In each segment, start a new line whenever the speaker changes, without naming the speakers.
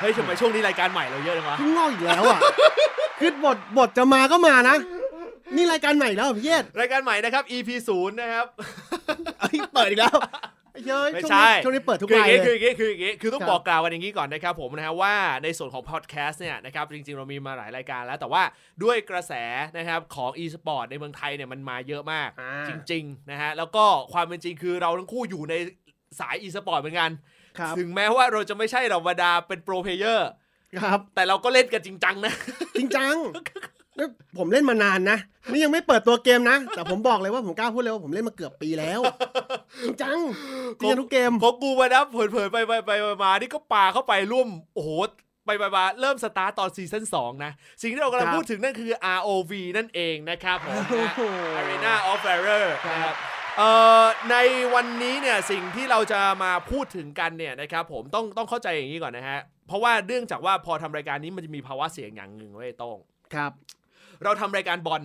เฮ้ยทำไมช่วงนี้รายการใหม่เราเยอะจังวะ
เพิ่งงอกอีกแล้วอะคือบทบทจะมาก็มานะ นี่รายการใหม่แล้วเหรอพี่เยศ
รายการใหม่นะครับ EP ศูนย์นะครับ
เอ้ยเปิดอีกแล้วเย้ย
ไม่
ช่วง
ใช่
นี้ช่วงนี้เปิดทุก
คืออ
วั
ย่ายงงี้
เล
คือยอย่างงี้คืออย่างงี้คือต้อง
ครับ
บอกกล่าวกันอย่างนี้ก่อนนะครับผมนะฮะว่าในส่วนของพอดแคสต์เนี่ยนะครับจริงๆเรามีมาหลายรายการแล้วแต่ว่าด้วยกระแสนะครับของ e-sport ในเมืองไทยเนี่ยมันมาเยอะมาก
อ่า
จริงๆนะฮะแล้วก็ความเป็นจริงคือเราทั้งคู่อยู่ในสาย e-sport เหมือนกัน
ครับ
ถึงแม้ว่าเราจะไม่ใช่เราบรรดาเป็น pro player
ครับ
แต่เราก็เล่นกันจริงจังนะ
จริงจังแล้วผมเล่นมานานนะ นี่ยังไม่เปิดตัวเกมนะ แต่ผมบอกเลยว่าผมกล้าพูดเลยว่าผมเล่นมาเกือบปีแล้ว จริงจังจริงจังทุกเกม
ของกูมานะเผลอๆไปไปไปไปมานี่ก็ปาเข้าไปร่วมโอ้โหไปไปมาเริ่มสตาร์ตตอน season 2นะ สิ่งที่เรากำลัง
ครับ
พูดถึงนั่นคือ ROV นั่นเองนะครับผม
โอ้
นะ
โห
Arena of Valor
ครับ
นะครับเอ่อ ในวันนี้เนี่ยสิ่งที่เราจะมาพูดถึงกันเนี่ยนะครับผมต้องต้องเข้าใจอย่างนี้ก่อนนะฮะ เพราะว่าเนื่องจากว่าพอทำรายการนี้มันจะมีภาวะเสียงอย่างหนึ่งเว้ยโต้ง
ครับ
เราทำรายการบอล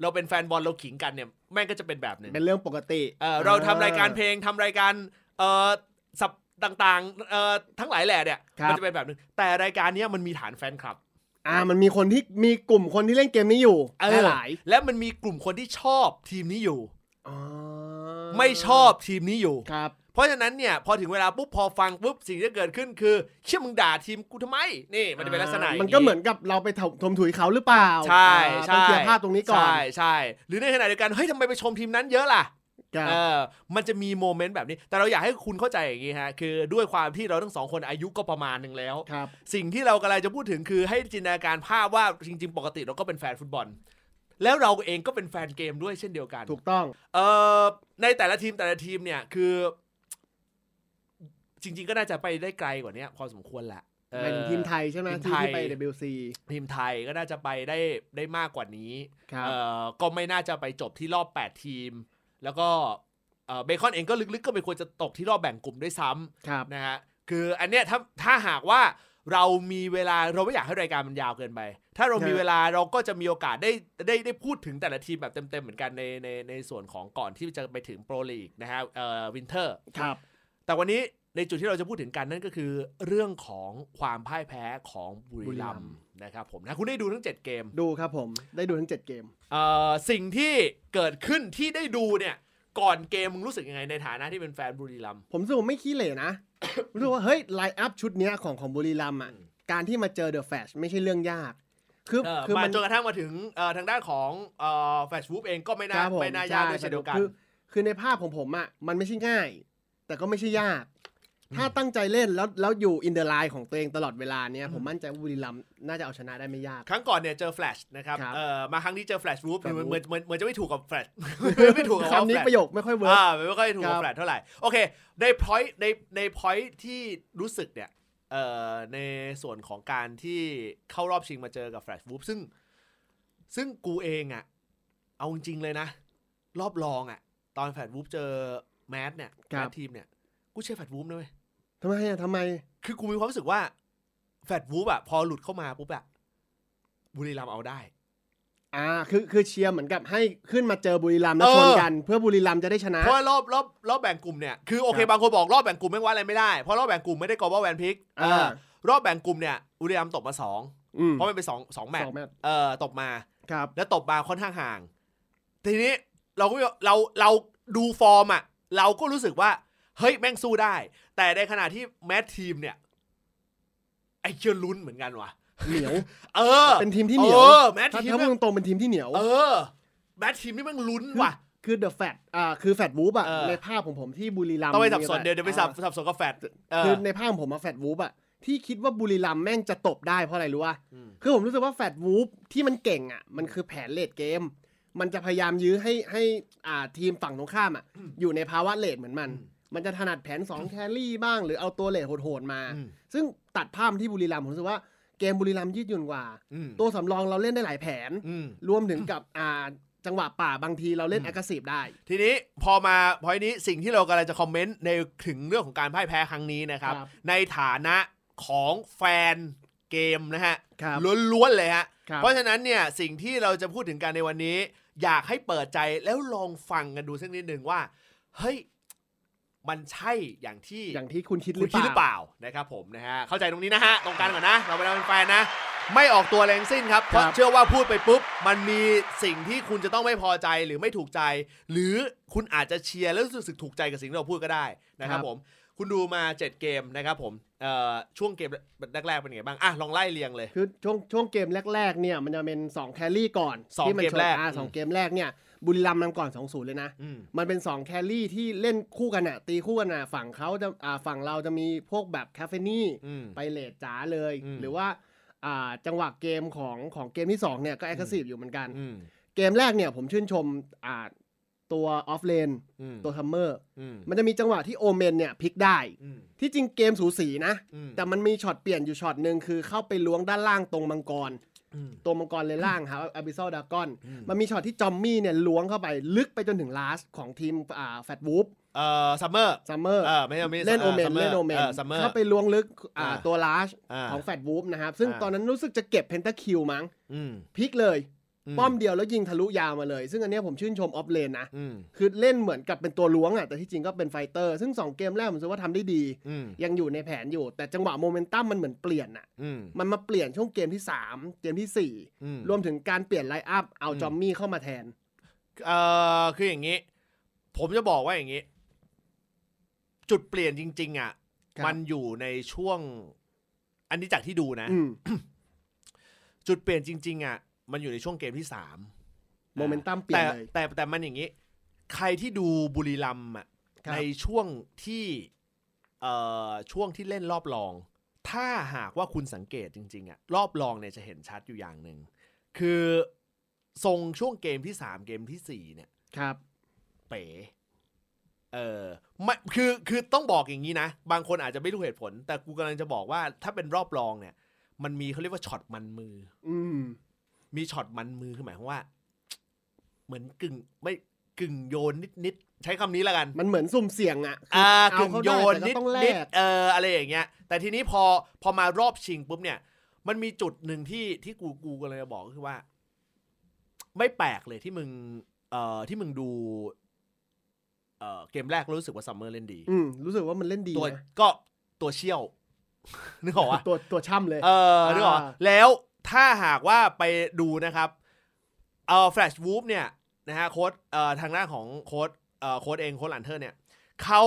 เราเป็นแฟนบอลเราขิงกันเนี่ยแม่งก็จะเป็นแบบหนึ่ง
เป็นเรื่องปกติ
เอ่อเราทำรายการเพลงทำรายการเอ่อสับต่างๆเอ่อทั้งหลายแหล่เนี่ย
ครับ
มัจะเป็นแบบนึงแต่รายการเนี้ยมันมีฐานแฟนคลับ
อ่ามันมีคนที่มีกลุ่มคนที่เล่นเกมนี้อยู่
เออ
หลาย
และมันมีกลุ่มคนที่ชอบทีมนี้อยู่
อ๋อ
ไม่ชอบทีมนี้อยู่
ครับ
เพราะฉะนั้นเนี่ยพอถึงเวลาปุ๊บพอฟังปุ๊บสิ่งที่เกิดขึ้นคือ เชื่อมึงด่าทีมกูทำไมนี่มันจะเป็นลักษณะย่าง
มันก็เหมือนกับเราไปถมถมถุยเขาหรือเปล่า
ใช่
อ่า
ใช่
ต้องเคลียร์ภาพตรงนี้ก่อน
ใช่ใช่หรือในขณะเดียวกันเฮ้ยทำไมไปชมทีมนั้นเยอะล่ะ
ครับ
เออมันจะมีโมเมนต์แบบนี้ แต่เราอยากให้คุณเข้าใจอย่างนี้ฮะ คือด้วยความที่เราทั้งสองคนอายุก็ประมาณหนึ่งแล้ว
ครับ
สิ่งที่เรากำลังจะพูดถึงคือให้จินตนาการภาพว่าจริง ๆ ปกติเราก็เป็นแฟนฟุตบอล แล้วเราเองก็เป็นแฟนเกมด้วยเช่นเดียวกัน
ถูกต้อง
เออในแต่ละทีมแต่ละทีมเนี่ยคือ จริง ๆ ก็น่าจะไปได้ไกลกว่านี้พอสมควรแหละเออ
ไปถึงทีมไทยใช่ไหม
ทีม
ที่
ไทย
ที่ไป WC
ทีมไทยก็น่าจะไปได้ได้มากกว่านี้
ครับ
เอ่อก็ไม่น่าจะไปจบที่รอบ 8 ทีม แล้วก็เอ่อเบคอนเองก็ลึกๆ ก็ไม่ควรจะตกที่รอบแบ่งกลุ่มด้วยซ้ำ
ครับ
นะฮะคืออันเนี้ยถ้าถ้าหากว่า เรามีเวลาเราไม่อยากให้รายการมันยาวเกินไป ถ้าเรามี
ครับ
เวลาเราก็จะมีโอกาสได้ได้ได้พูดถึงแต่ละทีมแบบเต็มๆเหมือนกันในในในส่วนของก่อนที่จะไปถึงโปรลีกนะฮะเอ่อวินเทอร์
ครับ
แต่วันนี้ในจุดที่เราจะพูดถึงกันนั่นก็คือเรื่องของความพ่ายแพ้ของบุรีรัมย์นะครับผมนะคุณได้ดูทั้ง 7 เกม
ดูครับผมได้ดูทั้ง 7 เกม
เอ่อสิ่งที่เกิดขึ้นที่ได้ดูเนี่ยก่อนเกมมึงรู้สึกยังไงในฐานะที่เป็นแฟนบุรีรัมย์
ผมรู้สึกว่าไม่ขี้เหร่นะ รู้สึกว่าเฮ้ย lineup ชุดเนี้ยของของบุรีรัมย์อะ
อืม
การที่มาเจอ The Flash ไม่ใช่เรื่องยากคือ
เออ
คือ
มา
มัน
จนกระทั่งมาถึงเอ่อทางด้านของเอ่อ Flash Wolves เองก็ไม่น่า
ครับผม
ไม่น่ายากด้วยเช่นเดียวกัน
คือคือในภาพของผมอะมันไม่ใช่ง่าย แต่ก็ไม่ใช่ยาก ถ้าตั้งใจเล่นแล้วแล้วอยู่ in the line ของตัวเองตลอดเวลาเนี้ยผมมั่นใจว่าบุรีรัมย์น่าจะเอาชนะได้ไม่ยาก
ครั้งก่อนเนี่ยเจอแฟลชนะครับ
ครับ
เอ่อมาครั้งนี้เจอ Flash Wolves
Flash
เหมือน
Wolf
เหมือนเหมือนเหมือนจะไม่ถูกกับแฟลชไม่ถูกกับ
คำนี้
Flash
ประโยคไม่ค่อย work
อ่าไม่ค่อยถูก
ครับ
กับบแฟลชเท่าไหร่โอเคใน point ในใน point ที่รู้สึกเนี่ยเอ่อในส่วนของการที่เข้ารอบชิงมาเจอกับ Flash Wolves ซึ่ง ซึ่งกูเองอะเอาจริงๆเลยนะ รอบรองอะตอน Flash Wolves เจอ MAD เนี่ย
ครับ
MAD Team เนี่ย กูเชื่อ Flash Wolves นะเว้ย
ทำไมอะทำไม
คือกูมีความรู้สึกว่า Flash Wolves อะพอหลุดเข้ามาปุ๊บอะบุรีรัมย์เอาได้
อ่า คือคือเชียร์เหมือนกับให้ขึ้นมาเจอบุรีรัมย์แล้ว
เออ
ชนกัน เพื่อบุรีรัมย์จะได้ชนะ
เพราะว่ารอบรอบรอบแบ่งกลุ่มเนี่ยคือโอเค
ครับ
บางคนบอกรอบแบ่งกลุ่มไม่ว่าอะไรไม่ได้เพราะรอบแบ่งกลุ่มไม่ได้กอบว่าแวนพิก
อ่า
รอบแบ่งกลุ่มเนี่ยอุริยามตกมาสอง
อืม
เพราะมันเป็นสองสองแมต
ส
ช์
องแมตช์
เอ่อตกมา
ครับ
แล้วตกมาค่อนข้างห่าง ทีนี้เราก็เราเราดูฟอร์มอะเราก็รู้สึกว่า เฮ้ยแม่งสู้ได้ แต่ในขณะที่แมททีมเนี่ย ไอ้เชื่อลุ้นเหมือนกันว่ะ
เหนียว
เออ
เป็นทีมที่เหนียว
เออแมท
ถ้า
ทีม
ถ้า
แม่
พู
ง
ดตรงๆเป็นทีมที่เหนียว
เออ แมททีมนี่แม่งลุ้นว่ะ
คือเดอะแฟตอ่า คือแฟตวูฟอะ
เออ
ในภาพของผมที่บุรีรัมย์
ต้องไปสับสน
มี
เดี๋ยวเดี๋ยวไปสับ
อ่า
สับสนกับแฟดเออ
คือในภาพของผมอะแฟตวูฟอะที่คิดว่าบุรีรัมย์แม่งจะตบได้เพราะอะไรรู้ป่ะ
ม
คือผมรู้สึกว่าแฟตวูฟที่มันเก่งอะ มันคือแผนเลดเกม มันจะพยายามยื้อให้ให้อ่าทีมฝั่งตรงข้ามอะอยู่ในภาวะเลดเหมือนมัน
อื ม
มันจะถนัดแผน 2 แครี่บ้าง หรือเอาตัวเลดโหดๆมา
อืม
ซึ่งตัดภาพที่บุรีรัมย์ผมรู้สึกว่าเกมบุรีรัมย์ยืดหยุ่นกว่า
อืม
ตัวสำรองเราเล่นได้หลายแผน
อืม
รวมถึงกับอ่าจังหวะป่าบางทีเราเล่น
อืม
แอคทีฟได้
ทีนี้พอมาพอยนี้สิ่งที่เรากำลังจะคอมเมนต์ในถึงเรื่องของการพ่ายแพ้ครั้งนี้นะครับ
ครับ
ในฐานะของแฟนเกมนะฮะ
ครับ
ล้วนๆเลยฮะ
ครับ
เพราะฉะนั้นเนี่ยสิ่งที่เราจะพูดถึงกันในวันนี้ อยากให้เปิดใจแล้วลองฟังกันดูสักนิดหนึ่งว่า เฮ้ย มันใช่อย่างที่
อย่างที่คุณคิดห
คุ
รื
ณ
อ
คิด
เป
หรือเป
ล่า
ล่านะครับผมนะฮะเข้าใจตรงนี้นะฮะตรงกลางก่อนนะเราเป็นแฟนๆนะ ไม่ออกตัวแรงสิ้นครับเพราะ
ครับ
เชื่อว่าพูดไปปุ๊บ มันมีสิ่งที่คุณจะต้องไม่พอใจหรือไม่ถูกใจ หรือคุณอาจจะเชียร์แล้วรู้สึกถูกใจกับสิ่งที่เราพูดก็ได้นะครับผมคุณดูมา 7 เกมนะครับผมเอ่อช่วงเกมแรกๆเป็นไงบ้างอะลองไล่เรียงเลย
คือช่วงช่วงเกมแรกๆเนี่ยมันจะเป็น2 carry ก่อน
สอง
ที่น
เกมแรก
ชนอ่า
อืม
สองเกมแรกเนี่ย บุรีรัมย์นำก่อน2-0เลยนะ
อืม
มันเป็น 2 carry ที่เล่นคู่กันอะตีคู่กันอะฝั่งเขาจะอ่าฝั่งเราจะมีพวกแบบ Capheny
อืม
ไป late จ๋าเลย
อืม
หรือว่าอ่าจังหวะเกมของของเกมที่ 2 เนี่ยก็ active อยู่เหมือนกัน
อืม
เกมแรกเนี่ยผมชื่นชมอ่าตัว offlane อื
ม
ตัว Summer อื
ม
มันจะมีจังหวะที่ Omen เนี่ยพลิกได้
อืม
ที่จริงเกมสูสีนะ
อืม
แต่มันมีช็อตเปลี่ยนอยู่ช็อตหนึ่งคือเข้าไปล้วงด้านล่างตรงมังกร
อืม
ตัวมังกรเลยล่างครับอ b ิ s ซ l ดากอน
อืม
มันมีช็อตที่จอมมี่เนี่ยล้วงเข้าไปลึกไปจนถึง last ของทีมอ่า Flash Wolves
เอ่อ Summer Summer เอ
อ
ไม่ใช่ไม่ใช่
เล่น Omen
Summer
เล่น Omen Summer เข้าไปล้วงลึกอ่า
อ่า
ตัว last
อ่า
ของแฟตวูฟนะครับ ซึ่ง
อ่า
ตอนนั้นรู้สึกจะเก็บเพนท a คิวมั้ง
อืม
พลิกเลย
อื
ป้อมเดียวแล้วยิงทะลุยาวมาเลย ซึ่งอันเนี้ยผมชื่นชม offlane นะ
อืม
คือเล่นเหมือนกับเป็นตัวล้วงอะแต่ที่จริงก็เป็น fighter ซึ่งสองเกมแรกผมรู้สึกว่าทำได้ดี
อืม
ยังอยู่ในแผนอยู่ แต่จังหวะโมเมนตัมมันเหมือนเปลี่ยนอะ
อืม
มันมาเปลี่ยนช่วงเกมที่ 3 เกมที่สี่
อืม
4รวมถึงการเปลี่ยน lineup เอา
อืม
จอมมี่เข้ามาแทน
เอ่อคืออย่างนี้ ผมจะบอกว่าอย่างนี้ จุดเปลี่ยนจริง ๆ อะ
ครับ
มันอยู่ในช่วง อันนี้จากที่ดูนะ
อืม
จุดเปลี่ยนจริง ๆ อะ มันอยู่ในช่วงเกมที่สาม
โมเมนตัมเปลี่ยนเลยแต่
แต่แต่มันอย่างนี้ ใครที่ดูบุรีรัมย์อะ
ครับ
ในช่วงที่เอ่อช่วงที่เล่นรอบรอง ถ้าหากว่าคุณสังเกตจริง ๆอะรอบรองเนี่ยจะเห็นชัดอยู่อย่างหนึ่งคือทรงช่วงเกมที่สามเกมที่สี่เนี่ย
ครับ
เป๋เออไม่คือคือต้องบอกอย่างนี้นะ บางคนอาจจะไม่รู้เหตุผล แต่กูกำลังจะบอกว่าถ้าเป็นรอบรองเนี่ย มันมีเขาเรียกว่าช็อตมันมือ
อื ม
มีช็อตมันมือคือหมายความว่า เหมือนกึ่งไม่กึ่งโยนนิดๆใช้คำนี้แล้วกัน
มันเหมือนสุ่มเสี่ยงอะคื
อ่า
เกึ่
งโยน
เข้าได้
นิด
แต่ก็ต้องแล
นิด
ก
เอออะไรอย่างเงี้ย แต่ทีนี้พอพอมารอบชิงปุ๊บเนี่ย มันมีจุดหนึ่งที่ที่กูกูก็เลยจะบอกก็คือว่า ไม่แปลกเลยที่มึง เอ่อที่มึงดู เอ่อเกมแรกแล้วรู้สึกว่าซัมเมอร์เล่นดี
อืมรู้สึกว่ามันเล่นดี
ตัว
นะ
ก็ตัวเชี่ยวนึกออกว่า
ตัวตัวช่ำเลย
เออนึกออกปะ
อ่า
แล้ว ถ้าหากว่าไปดูนะครับเอ่อ Flash Wolves เนี่ยนะฮะโค้ดเอ่อทางด้านของโค้ดเอ่อโค้ดเองโค้ดลันเทอร์เนี่ยเขา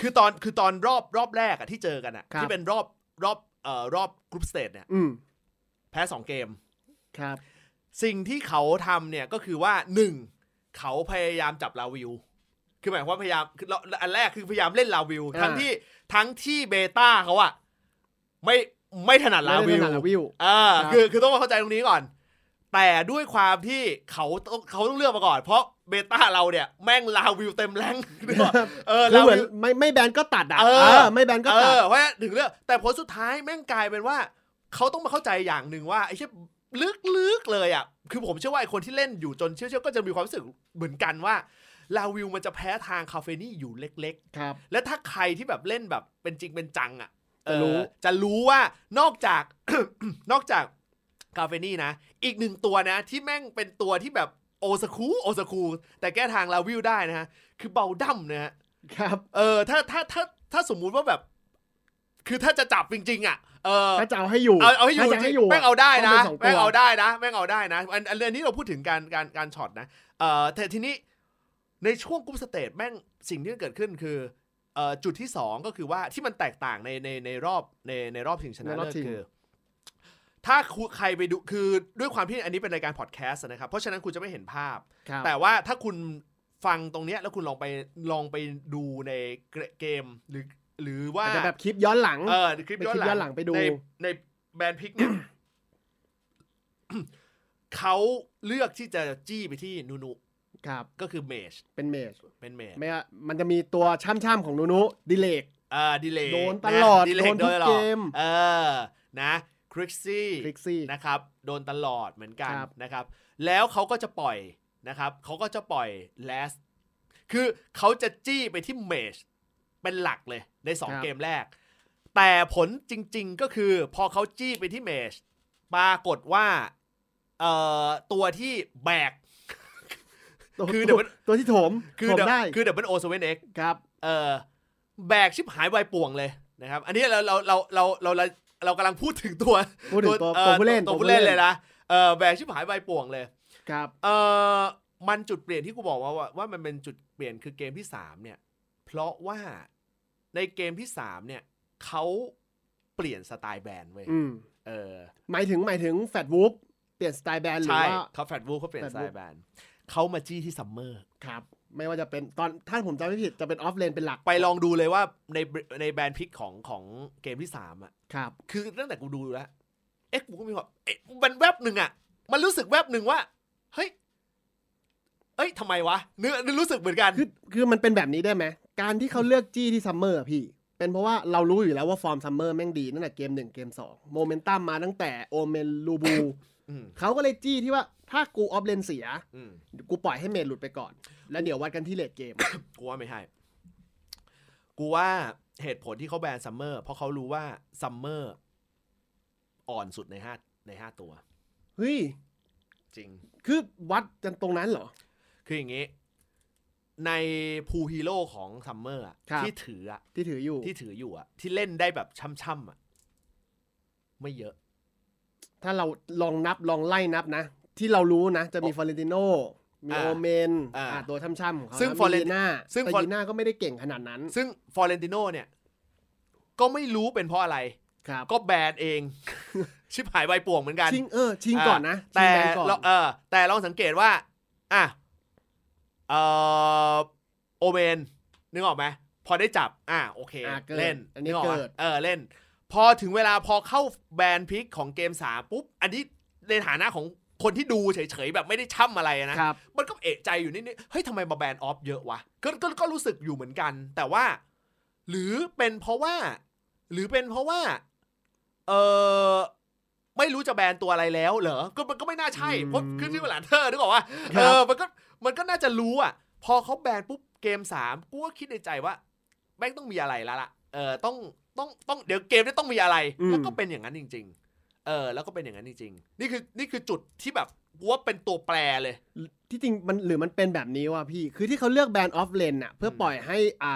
คือตอนคือตอนรอบรอบแรกอะที่เจอกันอะ
ครับ
ที่เป็นรอบรอบเอ่อรอบ group stage เนี่ย
อืม
แพ้สองเกม
ครับ
สิ่งที่เขาทำเนี่ยก็คือว่าหนึ่งเขาพยายามจับลาวิว คือหมายความว่าพยายามคือเราอันแรกคือพยายามเล่นลาวิว
อ่า
ทั้งที่ทั้งที่เบต้าเขาอะไม่ ไม่ถนัดลา
ไม่
วิ
ได้
ว
ถนัดลาวิว
อ่า
ครับ
คือคือต้องมาเข้าใจตรงนี้ก่อน แต่ด้วยความที่เขาต้องเขาต้องเลือกมาก่อน เพราะเบต้าเราเนี่ยแม่งลาวิวเต็มแรงนึกออกเออ
คือ
ลา
เหมือ
วิ
น
ว
ไม่ไม่แบนก็ตัดอะ
เออ
เออไม่แบนก็
เอ
ตัด
อเพราะฉะนั้นถึงเลือกแต่ผลสุดท้ายแม่งกลายเป็นว่าเขาต้องมาเข้าใจอย่างหนึ่งว่าไอ้เช่ลึกๆเลยอะคือผมเชื่อว่าไอ้คนที่เล่นอยู่จนเชื่อๆก็จะมีความรู้สึกเหมือนกันว่าลาวิวมันจะแพ้ทาง Capheny อยู่เล็ก ๆ
ครับ
และถ้าใครที่แบบเล่นแบบเป็นจริงเป็นจังอะ
จะรู้
เออจะรู้ว่านอกจาก นอกจาก Capheny นะ อีกหนึ่งตัวนะ ที่แม่งเป็นตัวที่แบบ old school old school แต่แก้ทางลาวิวได้นะฮะ คือ Baldum นะฮะ
ครับ
เออถ้าถ้าถ้าถ้าสมมุติว่าแบบ คือถ้าจะจับจริง ๆ อะเออ
ถ้าจะเอาให้อยู่
เอาเอาให้อยู่จริง
ถ้
จ
จะให้อยู่
แม่งเอาได้นะ
ต้องเป็นสองตัว
แม่งเอาได้นะแม่งเอาได้นะอันอันเรื่องนี้เราพูดถึงการการการช็อตนะเอ่อแต่ทีนี้ในช่วง group stage แม่งสิ่งที่เกิดขึ้นคือเอ่อ จุดที่สองก็คือว่าที่มันแตกต่างในในในรอบในในรอบชิงชนะ
ในรอบ
เลิศ
ชิง
คือ ถ้าคุใครไปดูคือด้วยความที่อันนี้เป็นรายการพอดแคสต์นะครับ เพราะฉะนั้นคุณจะไม่เห็นภาพ
ครับ
แต่ว่าถ้าคุณฟังตรงเนี้ยแล้วคุณลองไปลองไปดูในเกมหรือ หรือว่า
อาจจะแบบคลิปย้อนหลัง
เออคลิป
ไป
ย้อน
คลิปย้อน
ห
หลั
ลัง
งไปดู
ในในแบรนด์พิกเนี่ยเขาเลือกที่จะจี้ไปที่นูนู
ครับ
ก็คือเมจ
เป็นเมจ
เป็นเมจ
ไม่ว่ามันจะมีตัวช่ำๆของนูนุดิเลก
อ่าดีเลย์
โดนตลอด
ดีเล
โด
ย์
น
โด
ทุ
น
ก
ตลอ
เก
ด
ม
เออนะคริกซี่
คลิกซี่
นะครับโดนตลอดเหมือนกัน
ครับ
นะครับ แล้วเขาก็จะปล่อยนะครับเขาก็จะปล่อย last คือเขาจะจี้ไปที่เมจเป็นหลักเลยในสองเกมแรก แต่ผลจริง ๆก็คือพอเขาจี้ไปที่เมจปรากฏว่าเอ่อตัวที่แบก
ตัว
คือ
ตั
เดี๋ยว
ว
มัน
ตัวที่โถม
คือ
โถม
เดี๋ยว
ได้
คือเดี๋ยวมันโอเซเว่นเอ็ก
ครับ
เออแบกชิบหายไวายป่วงเลยนะครับ อันนี้เราเราเราเราเราเราเรากำลังพูดถึงตัว
พูดถึงตัว
อ่อ
ตัวผู้เล่น
ตัวผู้เล่นเลยนะเออแบกชิบหายไวายป่วงเลย
ครับ
เออมันจุดเปลี่ยนที่กูบอกว่าว่าว่ามันเป็นจุดเปลี่ยนคือเกมที่สามเนี่ย เพราะว่าในเกมที่สามเนี่ยเขาเปลี่ยนสไตล์แบรนด์เว้ย
อืม
เออ
หมายถึงหมายถึง Flash Wolves เปลี่ยนสไตล์แบนหรือ
ใช่
ว่า
เขา Flash Wolves เขาเปลี่ยนสไตล์แบน เขามาจี้ที่ซัมเมอร์
ครับ ไม่ว่าจะเป็นตอนถ้าผมจำไม่ผิดจะเป็น offlane เป็นหลัก
ไปลองดูเลยว่าในใน ban pick ของของเกมที่สามอะ
ครับ
คือตั้งแต่กูดูแล้วเอ๊ะกูก็มีความเอ๊ะมันแวบหนึ่งอะ มันรู้สึกแวบหนึ่งว่า เฮ้ยเอ้ยทำไมวะเนื้อนึกรู้สึกเหมือนกัน
คือคือมันเป็นแบบนี้ได้ไหม การที่เขาเลือกจี้ที่ซัมเมอร์อะพี่ เป็นเพราะว่าเรารู้อยู่แล้วว่าฟอร์มซัมเมอร์แม่งดีตั้งแต่เกมหนึ่งเกมสองโมเมนตัมมาตั้งแต่โอเมนลูบู
อืม
เขาก็เลยจี้ที่ว่าถ้ากู offlane เสีย
อืม
กูปล่อยให้ mid หลุดไปก่อน แล้วเดี๋ยววัดกันที่ late game กู
ว่าไม่ใช่กูว่าเหตุผลที่เขาแบนซัมเมอร์เพราะเขารู้ว่าซัมเมอร์อ่อนสุดในห้าในห้าตัว
เฮ้ย
จริง
คือวัดกันตรงนั้นเหรอ
คืออย่างงี้ ใน pool ฮีโร่ของซัมเมอร์
ครับ
ที่ถืออะ
ที่ถืออยู่
ที่ถืออยู่อะที่เล่นได้แบบช่ำๆอะไม่เยอะ
ถ้าเราลองนับลองไล่นับนะ ที่เรารู้นะ จะมีฟอเรนติโนมี
อ่า
โอเมน
อ่า
อ่าตัวช่ำๆของเขา
ซึ่ง
นะ
Florent-
มีลีน่า
ซึ่ง
แต่
Flor-
ลีน่าก็ไม่ได้เก่งขนาดนั้น
ซึ่งฟอเรนติโนเนี่ย ก็ไม่รู้เป็นเพราะอะไร
ครับ
ก็แบนเอง ชิบหายใบป่วงเหมือนกัน
ชิงเออชิงก่อนนะ
แต่
ชิงแบนก่อน
เราเออแต่ลองสังเกตว่าอะเออโอเมนนึกออกไหมพอได้จับ อะโอเค
อ่าเกิด
เล่น
อันนี้
กออกปะ
เกิด
เออเล่น พอถึงเวลาพอเข้าแบนพิกของเกมสามปุ๊บ อันนี้ในฐานะของคนที่ดูเฉยๆ แบบไม่ได้ช่ำอะไรนะ
ครับ
มันก็เอะใจอยู่นิดๆเฮ้ยทำไมมาแบนออฟเยอะวะก็ก็ก็รู้สึกอยู่เหมือนกัน แต่ว่า หรือเป็นเพราะว่า หรือเป็นเพราะว่าเออไม่รู้จะแบนตัวอะไรแล้วเหรอ ก็มันก็ไม่น่าใช่ เพราะคือที่เวลาเธอนึกออกว่า
ครั
เอบอมันก็มันก็น่าจะรู้อะ พอเขาแบนปุ๊บเกมสามกูก็คิดในใจว่าแม่งต้องมีอะไรแล้วล่ะ เออต้อง ต้องต้องเดี๋ยวเกมนี้ต้องมีอะไร แล้วก็เป็นอย่างนั้นจริง ๆ เออ แล้วก็เป็นอย่างนั้นจริงๆนี่คือนี่คือจุดที่แบบกูว่าเป็นตัวแปรเลย
ที่จริงมันหรือมันเป็นแบบนี้ว่ะพี่ คือที่เขาเลือกแบน offlane อะเพื่อปล่อยให้อ่า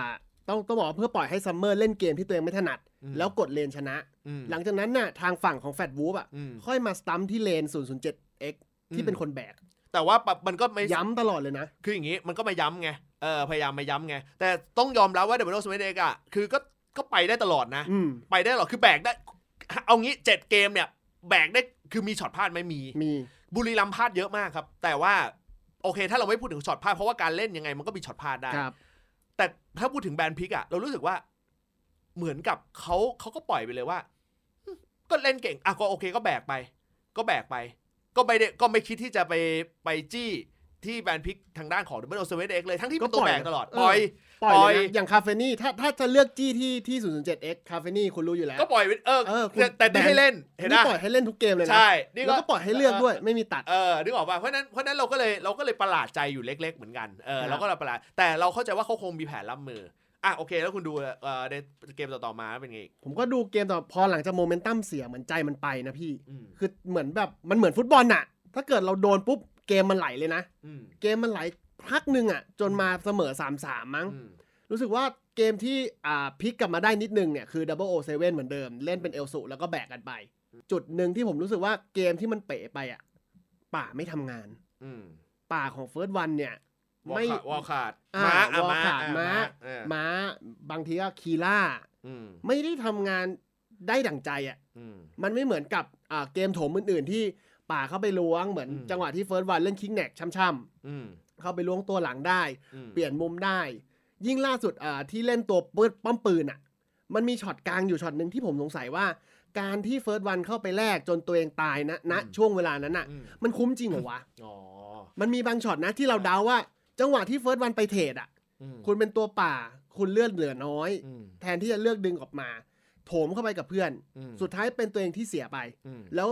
ต้องต้องบอกว่าเพื่อปล่อยให้ซัมเมอร์เล่นเกมที่ตัวเองไม่ถนัด
อืม
แล้วกดเลนชนะ
อืม
หลังจากนั้นน่ะทางฝั่งของแฟดวูฟอะ
อืม
ค่อยมาสตัมป์ที่เลน 007x ที่เป็นคนแบก
แต่ว่าแบบมันก็ไม่
ย้ำตลอดเลยนะ
คืออย่างงี้มันก็มาย้ำไงเออพยายามมาย้ำไง แต่ต้องยอมรับว่าดับเบิลโอเซเว่นเอ็กอะคือก็ ก็ไปได้ตลอดนะ
อืม
ไปได้ตลอดคือแบกได้ เอางี้เจ็ดเกมเนี่ย แบกได้คือมีช็อตพลาดไหมมี
มี
บุรีรัมย์พลาดเยอะมากครับ แต่ว่าโอเค ถ้าเราไม่พูดถึงช็อตพลาดเพราะว่าการเล่นยังไงมันก็มีช็อตพลาดได้
ครับ
แต่ถ้าพูดถึง ban pick อะเรารู้สึกว่า เหมือนกับเขาเขาก็ปล่อยไปเลยว่าอืมก็เล่นเก่งอะก็โอเคก็แบกไป ก็แบกไป ก็ไม่ได้ก็ไม่คิดที่จะไปไปจี้ ที่ ban pick ทางด้านของดับเบิลโอเซเว่นเอ็กเลยทั้งที่เป็นตัวแบกตลอด
เออ
ปล่อย
ปล่อย
ปล่อย
เลยนะอย่างคาเฟนี่ถ้าถ้าจะเลือกจี้ที่ที่ 007x คาเฟนี่คุณรู้อยู่แล้ว
ก็ปล่อยไปเออ
เออคุณ
แต่แต่นี่ให้เล่นเห็น
นี่
นะ
ปล่อยให้เล่นทุกเกมเลยนะ
ใช่นี่
แล้วก็ปล่อยให้เลือกด้วยไม่มีตัด
เออนึกออกป่ะเพราะฉะนั้นเพราะฉะนั้นเราก็เลยเราก็เลยประหลาดใจอยู่เล็ก ๆ เหมือนกันเออ
ครับ
เราก็เลยประหลาดแต่เราเข้าใจว่าเขาคงมีแผนรับมืออะโอเคแล้วคุณดูเอ่อในเกมต่อๆมาเป็นไงอีก
ผมก็ดูเกมต่อพอหลังจากโมเมนตัมเสียเหมือนใจมันไปนะพี่
อืม
คือเหมือนแบบมันเหมือนฟุตบอลน่ะ ถ้าเกิดเราโดนปุ๊บเก มมันไหลเลยนะ
อืม
เกมมันไหลพักหนึ่งอะ จนมาเสมอ3-3มั้ง
อืม
รู้สึกว่าเกมที่อ่าพลิกกลับมาได้นิดนึงเนี่ย คือ Double O 7เหมือนเดิม เล่นเป็นเอลสุแล้วก็แบกกันไป จุดหนึ่งที่ผมรู้สึกว่าเกมที่มันเป๋ไปอะ ป่าไม่ทำงาน
อืม
ป่าของเฟิร์สวันเนี่ย
วอล
ไม่
ขาดวอลขาด
อ่า
ม้าอะ
วอล
ม้า
ขาด
อะ
ม้า
เออ
ม้าบางทีก็คีล่า
อืม
ไม่ได้ทำงานได้ดั่งใจอะ
อืม
มันไม่เหมือนกับอ่าเกมโถมอื่นๆที่ ป่าเข้าไปล้วงเหมือน
อืม
จังหวะที่เฟิร์สวันเล่นคริกแน็กช่ำ
อืม
ๆเข้าไปล้วงตัวหลังได้
อืม
เปลี่ยนมุมได้ ยิ่งล่าสุดอ่าที่เล่นตัวปืนป้อมปืนอะ มันมีช็อตกลางอยู่ช็อตหนึ่งที่ผมสงสัยว่า การที่เฟิร์สวันเข้าไปแลกจนตัวเองตายนะณช่วงเวลานั้นอะ
อืม
มันคุ้มจริงเหรอวะ
อ๋อ
มันมีบางช็อตนะที่เราเดาว่า จังหวะที่เฟิร์สวันไป trade อะ
อืม
คุณเป็นตัวป่า คุณเลือดเหลือน้อย
อืม
แทนที่จะเลือกดึงออกมา โถมเข้าไปกับเพื่อน
อืม
สุดท้ายเป็นตัวเองที่เสียไป
อืม
แล้ว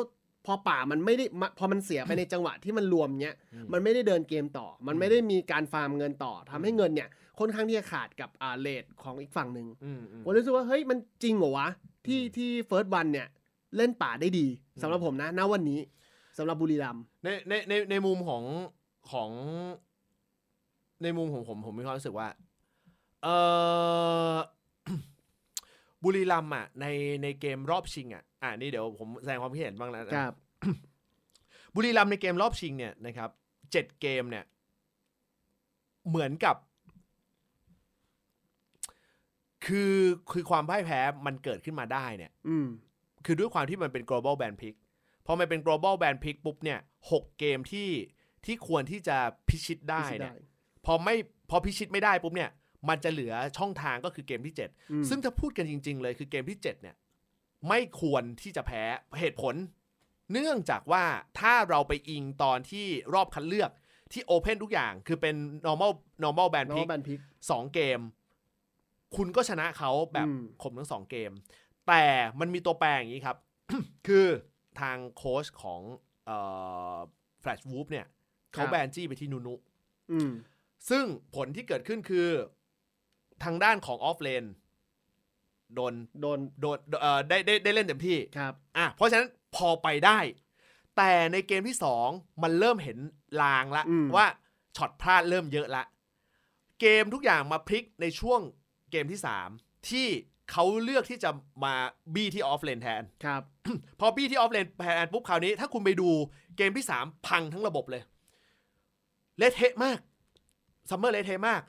พอป่ามันไม่ได้มะพอมันเสียไปในจังหวะที่มันรวมเนี้ย
อืม
มันไม่ได้เดินเกมต่อ มันไม่ได้มีการฟาร์มเงินต่อทำให้
อืม
เงินเนี่ยค่อนข้างที่จะขาดกับอ่า rate ของอีกฝั่งหนึ่ง
อืมอืม
ผมรู้สึกว่าเฮ้ยมันจริงเหรอวะที่
อืม
ที่เฟิร์สวันเนี่ยเล่นป่าได้ดี
อืม
สำหรับผมนะณวันนี้สำหรับบุรีรัมย์
ในในในในมุมของของ ในมุมของผมผมมีความรู้สึกว่าเออบุรีรัมย์อะในในเกมรอบชิงอะ อ่านี่เดี๋ยวผมแสดงความคิดเห็นบ้างแล้วนะ
ครับ
บุรีรัมย์ในเกมรอบชิงเนี่ยนะครับเจ็ดเกมเนี่ย เหมือนกับ คือคือความพ่ายแพ้มันเกิดขึ้นมาได้เนี่ย
อืม
คือด้วยความที่มันเป็น global band pick พอมันเป็น global band pick ปุ๊บเนี่ยหกเกมที่ที่ควรที่จะพิชิตได้เนี่ยพอไม่พอพิชิตไม่ได้ปุ๊บเนี่ย มันจะเหลือช่องทางก็คือเกมที่
อืม
7ซึ่งถ้าพูดกันจริง ๆ เลยคือเกมที่ 7 เนี่ย ไม่ควรที่จะแพ้เหตุผล เนื่องจากว่าถ้าเราไปอิงตอนที่รอบคัดเลือกที่โอเพนทุกอย่างคือเป็น normal normal band
น้อง
pick
แบนพิก
สองเกม คุณก็ชนะเขาแบบ
อืม
คมทั้งสองเกม แต่มันมีตัวแปรอย่างนี้ครับ คือทางโค้ชของเอ่อ Flash Wolf เนี่ย เขาแบนจี้ไปที่นูนุ
อืม
ซึ่งผลที่เกิดขึ้นคือ ทางด้านของออฟเลน โดน
โดน
โดนเอ่อได้ได้ได้เล่นเต็มที่
ครับ
อะเพราะฉะนั้นพอไปได้ แต่ในเกมที่สองมันเริ่มเห็นลางละ
อืม
ว่าช็อตพลาดเริ่มเยอะละ เกมทุกอย่างมาพลิกในช่วงเกมที่สามที่เขาเลือกที่จะมาบี้ที่ offlane แทน
ครับ
พอบี้ที่ offlane แทนปุ๊บคราวนี้ถ้าคุณไปดูเกมที่สามพังทั้งระบบเลย เละเทะมากซัมเมอร์เละเทะมาก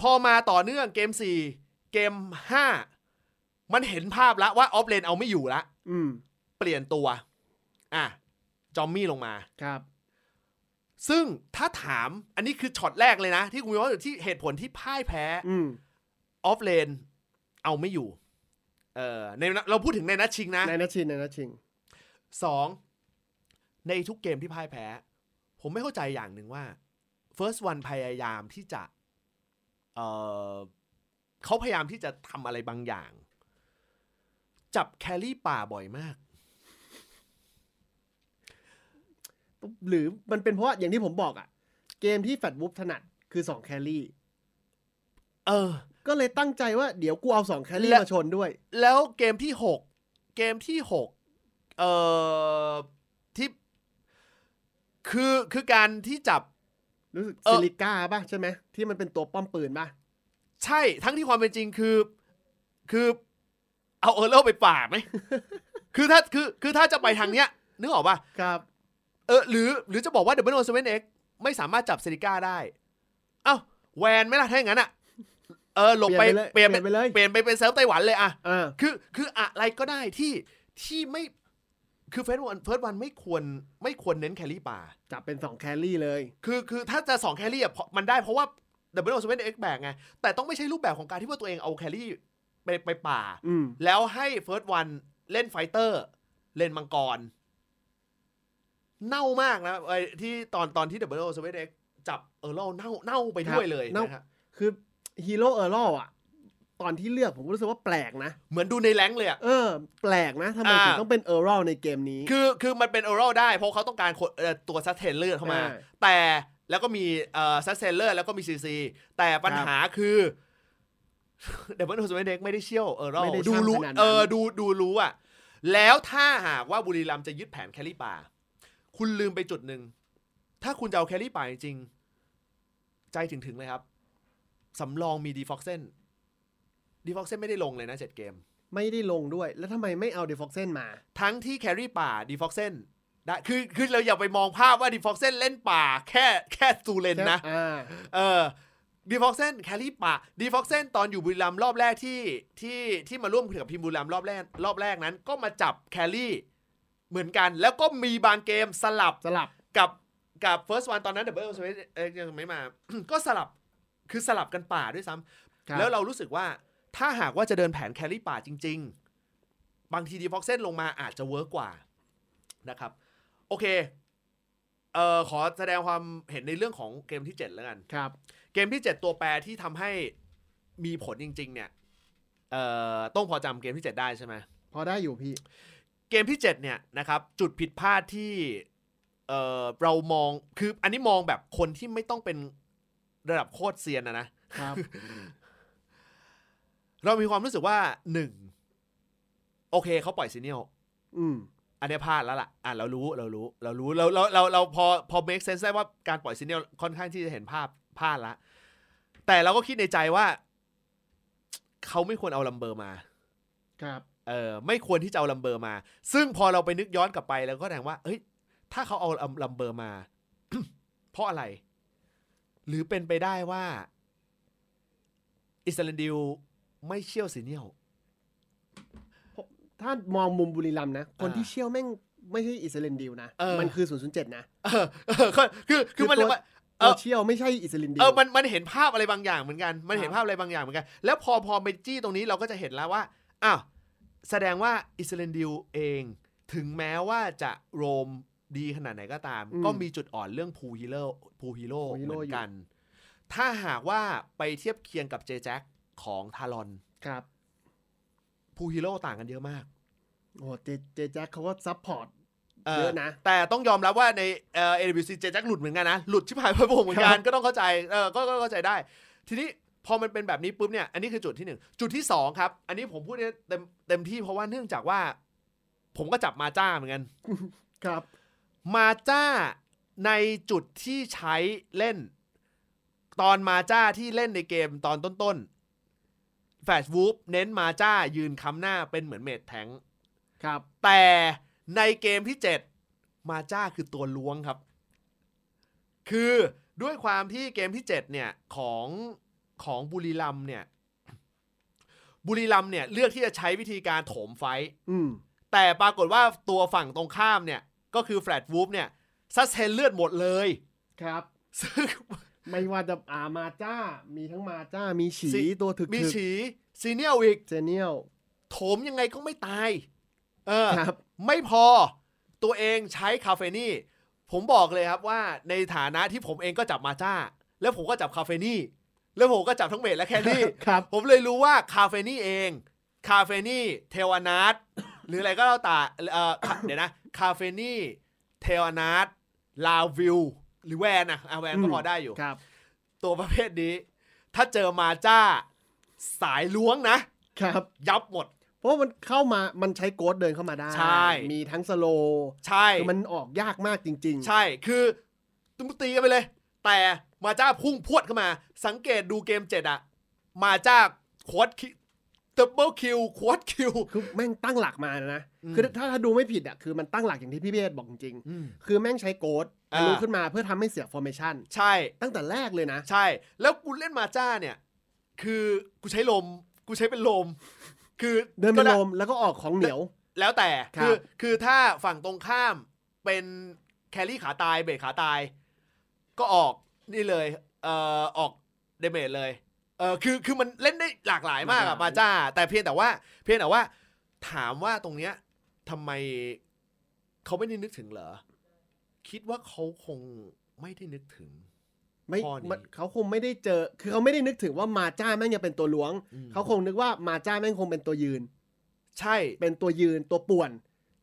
พอมาต่อเนื่องเกมสี่ เกมห้ามันเห็นภาพแล้วว่า offlane เอาไม่อยู่ละ
อืม
เปลี่ยนตัว อะ จอมมี่ลงมา
ครับ
ซึ่งถ้าถามอันนี้คือช็อตแรกเลยนะ ที่คุณวิว่าที่เหตุผลที่พ่ายแพ้
อืม
ออฟเลนเอาไม่อยู่ เออในเราพูดถึงในนัดชิงนะ
ในนัดชิงในนัดชิง
สองในทุกเกมที่พ่ายแพ้ ผมไม่เข้าใจอย่างหนึ่งว่า First One พยายามที่จะ เออ เขาพยายามที่จะทำอะไรบางอย่าง จับ carry ป่าบ่อยมาก
หรือมันเป็นเพราะว่าอย่างที่ผมบอกอะเกมที่ Flash Wolves ถนัดคือ2 carry
เออ
ก็เลยตั้งใจว่าเดี๋ยวกูเอา2 carry
และ
มาชนด้วย
แล้วเกมที่หกเกมที่หกเอ่อที่คือคือการที่จับ
รู้สึก
เออเซ
ริก้าป่ะใช่ไหมที่มันเป็นตัวป้อมปืนป่ะ
ใช่ทั้งที่ความเป็นจริงคือ คือ เอาเออร์เลไปป่าดไหม คือถ้าคือคือถ้าจะไปทางเนี้ย นึกออกป่ะ
ครับ
เออหรือหรือจะบอกว่า w 0 7 x ไม่สามารถจับเซริก้าได้ เอ้าแวนไหม่ล่ะถ้าอย่างนั้นอะเออหลบไป
เปลี่ยนไปเลย
เปลี่ยน
เปลี่ยนไปเลย
เปลี่ยนไปเป็นเซิร์ฟไต้หวันเลยอะ
อ่า
คือคืออะไรก็ได้ที่ที่ไม่คือเฟิร์สวันเฟิร์สวันไม่ควรไม่ควรเน้นแครี่ป่า
จับเป็น 2 แครี่เลย
คือคือถ้าจะสอง carry อะเพราะ มันได้เพราะว่า w 0 7 x แบกไง แต่ต้องไม่ใช่รูปแบบของการที่ว่าตัวเองเอา carry ไปไปป่า แล้วให้เฟิร์สวันเล่น fighter เล่นมังกร เน่ามากนะไอ้ที่ตอนตอนที่ w 0 7 x จับเออร์เเน่าเน่าไปด้วยเลย
น่า
นะฮะ
คือฮีโร่เออร์โรลอะตอนที่เลือกผมก็รู้สึกว่าแปลกนะ
เหมือนดูในแรงเลยอะ
เออ แปลกนะทำไมถึงต้องเป็นเออร์โรลในเกมนี้
คือคือมันเป็นโอรัลได้เพราะเขาต้องการคนตัวซัสเทนเลือดเข้ามา แต่ แล้วก็มีเอ่อซัสเทนเลอร์แล้วก็มีซีซีแต่ปัญหาคือเดวิดโอสเวนเด็กไม่ได้เชี่ยวเออรัล
ไม่ได้
ดูรู้
ช่ำขนาดนั้น
เออดูดูรู้อะ แล้วถ้าหากว่าบุรีรัมย์จะยึดแผนแคลรี่ป่า คุณลืมไปจุดหนึ่ง ถ้าคุณจะเอาแคลรี่ป่าจริงๆใจถึงถึงๆเลยครับ สำรองมีดีฟ็อกเซนดีฟ็อกเซนไม่ได้ลงเลยนะเจ็ดเกม
ไม่ได้ลงด้วย แล้วทำไมไม่เอาดีฟ็อกเซนมา
ทั้งที่ carry ป่าดีฟ็อกเซน ได้คือคือเราอย่าไปมองภาพว่าดีฟ็อกเซนเล่นป่า แค่แค่ตูเลนนะ
อ่า
เออดีฟ็อกเซน carry ป่าดีฟ็อกเซนตอนอยู่บุรีรัมย์รอบแรกที่ที่ที่มาร่วมกับทีมบุรีรัมย์รอบแรกรอบแรกนั้น ก็มาจับ carry เหมือนกัน แล้วก็มีบางเกมสลับ
สลับ
กับกับเฟิร์สวันตอนนั้นเดบเบิลสวิตยังไม่มา ก็สลับคือสลับกันป่าด้วยซ้ำ
ครับ
แล้วเรารู้สึกว่าถ้าหากว่าจะเดินแผน carry ป่าจริง ๆ บางทีดีฟ็อกเซนลงมาอาจจะ work กว่านะครับ โอเค เอ่อขอแสดงความเห็นในเรื่องของเกมที่7แล้วกัน
ครับ
เกมที่7ตัวแปรที่ทำให้มีผลจริง ๆ เนี่ย เอ่อต้องพอจำเกมที่7ได้ใช่ไหม
พอได้อยู่พี่
เกมที่7เนี่ยนะครับจุดผิดพลาดที่เอ่อเรามองคืออันนี้มองแบบคนที่ไม่ต้องเป็นระดับโคตรเซียนนะนะ
ครับ
เรามีความรู้สึกว่าหนึ่งโอเคเขาปล่อยซีเนียล
อืม
อันเนี้ยพลาดแล้วล่ะ อะเรารู้เรารู้เรารู้เราเราเราเราพอพอ make sense ได้ว่าการปล่อยซีเนียลค่อนข้างที่จะเห็นภาพพลาดละ แต่เราก็คิดในใจว่า เขาไม่ควรเอาลัมเบอร์มา
ครับ
เออไม่ควรที่จะเอาลัมเบอร์มา ซึ่งพอเราไปนึกย้อนกลับไปแล้วก็แสดงว่าเฮ้ย ถ้าเขาเอาลัมเบอร์มา เพราะอะไร หรือเป็นไปได้ว่า อิสราเอลไม่เชี่ยวซีเนียล
ถ้ามองมุมบุรีรัมย์นะ คน
อ่า
ที่เชี่ยวแม่งไม่ใช่อิสราเอลดิวนะ
เออ
มันคือ 007 นะ
เออเออคือคือคือมัน
คือตัว
มันเอ
ตัว
อ
เชี่ยวไม่ใช่อิสราเอลดิ
เอ
ว
อมันมันเห็นภาพอะไรบางอย่างเหมือนกัน มันเห็น
ครับ
ภาพอะไรบางอย่างเหมือนกัน แล้วพอพอไปจี้ตรงนี้เราก็จะเห็นแล้วว่าอ้าวแสดงว่าอิสราเอลดิวเอง ถึงแม้ว่าจะ roam ดีขนาดไหนก็ตาม ก็มีจุดอ่อนเรื่อง pool hero pool hero เหมือนกัน ถ้าหากว่าไปเทียบเคียงกับเจแจ็คของทารอน
ครับ
pool hero ต่างกันเยอะมาก
โอ้เจเจแจ็คเขาก็ supportเอ
อ
เย
อะ
นะ
แต่ต้องยอมรับว่าในเอ่อ AWC เจแจ็คหลุดเหมือนกันนะ หลุดชิบหายไปโป่งเหมือนกั
ครั
น
บ
ก็ต้องเข้าใจเออก็ก็เข้าใจได้ ทีนี้พอมันเป็นแบบนี้ปุ๊บเนี่ย อันนี้คือจุดที่หนึ่งจุดที่สองครับ อันนี้ผมพูดได้เต็มเต็มที่เพราะว่าเนื่องจากว่า ผมก็จับมาจ้าเหมือนกัน
ครับ
มาจ้าในจุดที่ใช้เล่น ตอนมาจ้าที่เล่นในเกมตอนต้นๆ แฟชวูฟเน้นมาจ้ายืนค้ำหน้าเป็นเหมือนเมดแทง
ครับ
แต่ในเกมที่ 7 มาจ้าคือตัวล้วงครับ คือด้วยความที่เกมที่ 7 เนี่ย ของของบุรีรัมย์เนี่ย บุรีรัมย์เนี่ย เลือกที่จะใช้วิธีการโถม fight
อืม
แต่ปรากฏว่าตัวฝั่งตรงข้ามเนี่ย ก็คือ Flash Wolves เนี่ย sustain เลือดหมดเลย
ครับ
ซึ่ง
ไม่ว่าจะอามาจ้า มีทั้งมาจ้า มีฉี
สิ
ตัวถึก
มี
ถึก
ฉีซีเนียลอีก
ซีเนียล
โถมยังไงก็ไม่ตาย เออ
ครับ
ไม่พอตัวเองใช้คาเฟนี่ ผมบอกเลยครับว่าในฐานะที่ผมเองก็จับมาจ้า แล้วผมก็จับคาเฟนี่แล้วผมก็จับทั้ง mage และ carry ครั
บ
ผมเลยรู้ว่าคาเฟนี่เอง คาเฟนี่เทลอันนาสหรืออะไรก็แล้วแต่เออเดี๋ยวนะ คาเฟนี่เทลอันนาสลาวิล หรือแวนอะอะแวนก็
อืม
พอได้อยู่
ครับ
ตัวประเภทนี้ ถ้าเจอมาจ้าสายล้วงนะ
ครับ
ยับหมด
เพราะว่ามันเข้ามามันใช้ ghost เดินเข้ามาได้
ใช่
มีทั้ง slow
ใช่
คือมันออกยากมากจริง
ใช่คือตุ้มตีกันไปเลย แต่มาจ้าพุ่งพรวดเข้ามา สังเกตดูเกมเจ็ดอะมาจ้า quad kill double kill quad kill
ๆคือแม่งตั้งหลักมานะ
อืม
คือถ้าถ้าดูไม่ผิดอะคือมันตั้งหลักอย่างที่พี่เบสบอกจริงๆคือแม่งใช้ ghost
อ่า
รู้ขึ้นมาเพื่อทำให้เสีย formation
ใช่
ตั้งแต่แรกเลยนะ
ใช่ แล้วกูเล่นมาจ้าเนี่ย คือกูใช้ลม กูใช้เป็นลม คือ
เดินไป
ก็ไล
มแล้วก็ออกของเหนียว
แล้วแต่
ครับ
คือ คือถ้าฝั่งตรงข้ามเป็นแครี่ขาตายเบรกขาตาย ก็ออกนี่เลย เอ่อ ออกเดเมจเลย เออคือ คือมันเล่นได้หลากหลายมากอะมาจ้า แต่เพียงแต่ว่า เพียงแต่ว่า ถามว่าตรงเนี้ยทำไมเขาไม่ได้นึกถึงเหรอ คิดว่าเขาคงไม่ได้นึกถึง
ไม่
ข้อนี้
มันเขาคงไม่ได้เจอ คือเขาไม่ได้นึกถึงว่ามาจ้าแม่งจะเป็นตัวล้วง
อืม
เขาคงนึกว่ามาจ้าแม่งคงเป็นตัวยืน
ใช่
เป็นตัวยืนตัวป่วน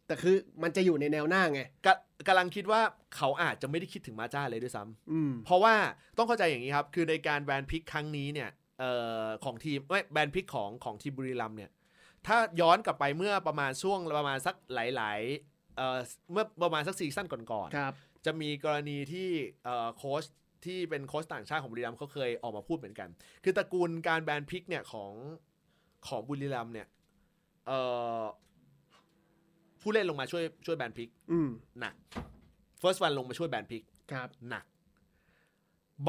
แต่คือมันจะอยู่ในแนวหน้าไง
กะกำลังคิดว่าเขาอาจจะไม่ได้คิดถึงมาจ้าเลยด้วยซ้ำ
อืม
เพราะว่าต้องเข้าใจอย่างนี้ครับ คือในการแบนพิกครั้งนี้เนี่ยเอ่อของทีมไม่แบนพิกของของทีมบุรีรัมย์เนี่ยถ้าย้อนกลับไปเมื่อประมาณช่วงประมาณสักหลายๆ เอ่อเมื่อประมาณสักซีซั่นก่อน
ครับ
ๆจะมีกรณีที่เอ่อโค้ชที่เป็นโค้ชต่างชาติของบุรีรัมย์เขาเคยออกมาพูดเหมือนกัน คือตระกูลการแบนพิกเนี่ยของของบุรีรัมย์เนี่ยเอ่อผู้เล่นลงมาช่วยช่วยแบนพิก
อืม
หนัก first one ลงมาช่วยแบนพิก
ครับ
หนัก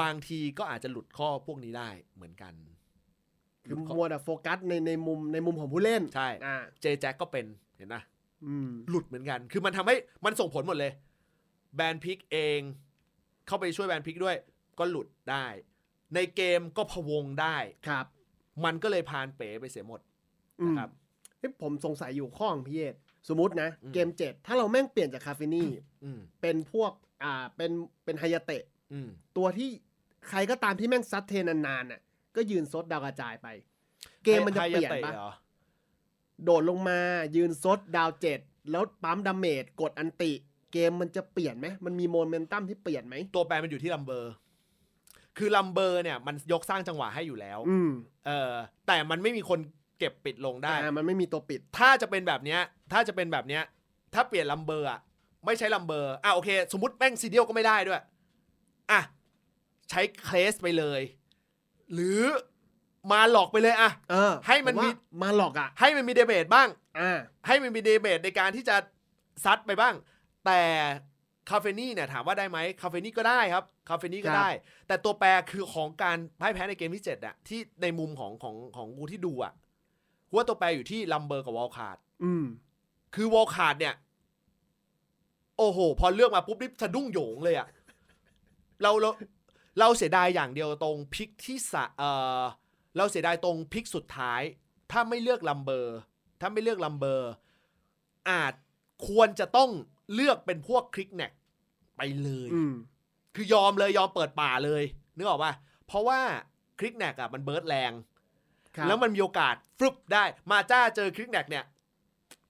บางทีก็อาจจะหลุดข้อพวกนี้ได้เหมือนกัน
คือ
หลุดข้อ
มัวแต่โฟกัสในในมุมในมุมของผู้เล่น
ใช่
อ่า
เจแจ็คก็เป็นเห็นนะ
อืม
หลุดเหมือนกัน คือมันทำให้มันส่งผลหมดเลย แบนพิกเอง เข้าไปช่วยแบนพิกด้วย ก็หลุดได้ ในเกมก็พะวงได้
ครับ
มันก็เลยพานเป๋ไปเสียหมด
อื
นะ
ม
ครับ
เฮ้ยผมสงสัยอยู่ข้อของพี่เยศสมมตินะ
อืม
เกมเจ็ดถ้าเราแม่งเปลี่ยนจากคาเฟนี่
อืม
เป็นพวกอ่าเป็นเป็นไฮยาเตะ
อืม
ตัวที่ใครก็ตามที่แม่งซัดเทนานๆน่ะก็ยืนซดดาวกระจายไป เกมมันจะเปลี่ยน
ฮา
ยาเตะ
เหรอ
โดดลงมายืนซดดาวเจ็ดแล้วปั๊ม damage กด ulti เกมมันจะเปลี่ยนไหมมันมีโมเมนตัมที่เปลี่ยนไหม
ตัวแปรมันอยู่ที่ลัมเบอร์ คือลัมเบอร์เนี่ยมันยกสร้างจังหวะให้อยู่แล้ว
อืม
เออแต่มันไม่มีคนเก็บปิดลงได้
อ่ามันไม่มีตัวปิด
ถ้าจะเป็นแบบเนี้ยถ้าจะเป็นแบบเนี้ยถ้าเปลี่ยนลัมเบอร์อะไม่ใช้ลัมเบอร์อะโอเค สมมติแม่งซีเนียลก็ไม่ได้ด้วยอะใช้เคลสไปเลย หรือ มาล็อคไปเลยอะ
เออ
ให้มัน
ผว่า
มี
มาล็อคอะ
ให้มันมีเดเบตบ้าง
อ่า
ให้มันมีเดเบตในการที่จะซัดไปบ้าง แต่คาเฟนี่เนี่ยถามว่าได้ไหมคาเฟนี่ก็ได้ครับคาเฟนี่ก็ได้ แต่ตัวแปรคือของการพ่ายแพ้ในเกมที่เจ็ดอะที่ในมุมของของของกูที่ดูอะกูว่าตัวแปรอยู่ที่ลัมเบอร์กับวอลคาร์ด
อืม
คือวอลคาร์ดเนี่ย โอ้โห พอเลือกมาปุ๊บนี่สะดุ้งโหยงเลยอะเราเราเราเสียดายอย่างเดียวตรง pick ที่สะเออ เราเสียดายตรง pick สุดท้าย ถ้าไม่เลือกลัมเบอร์ ถ้าไม่เลือกลัมเบอร์ อาจควรจะต้องเลือกเป็นพวกคริกแนกไปเลย
อืม
คือยอมเลยยอมเปิดป่าเลยนึกออกป่ะเพราะว่าคริกแนกอะมัน burst แรง
ครับ
แล้วมันมีโอกาสฟลุกได้มาจ้าเจอคริกแนกเนี่ย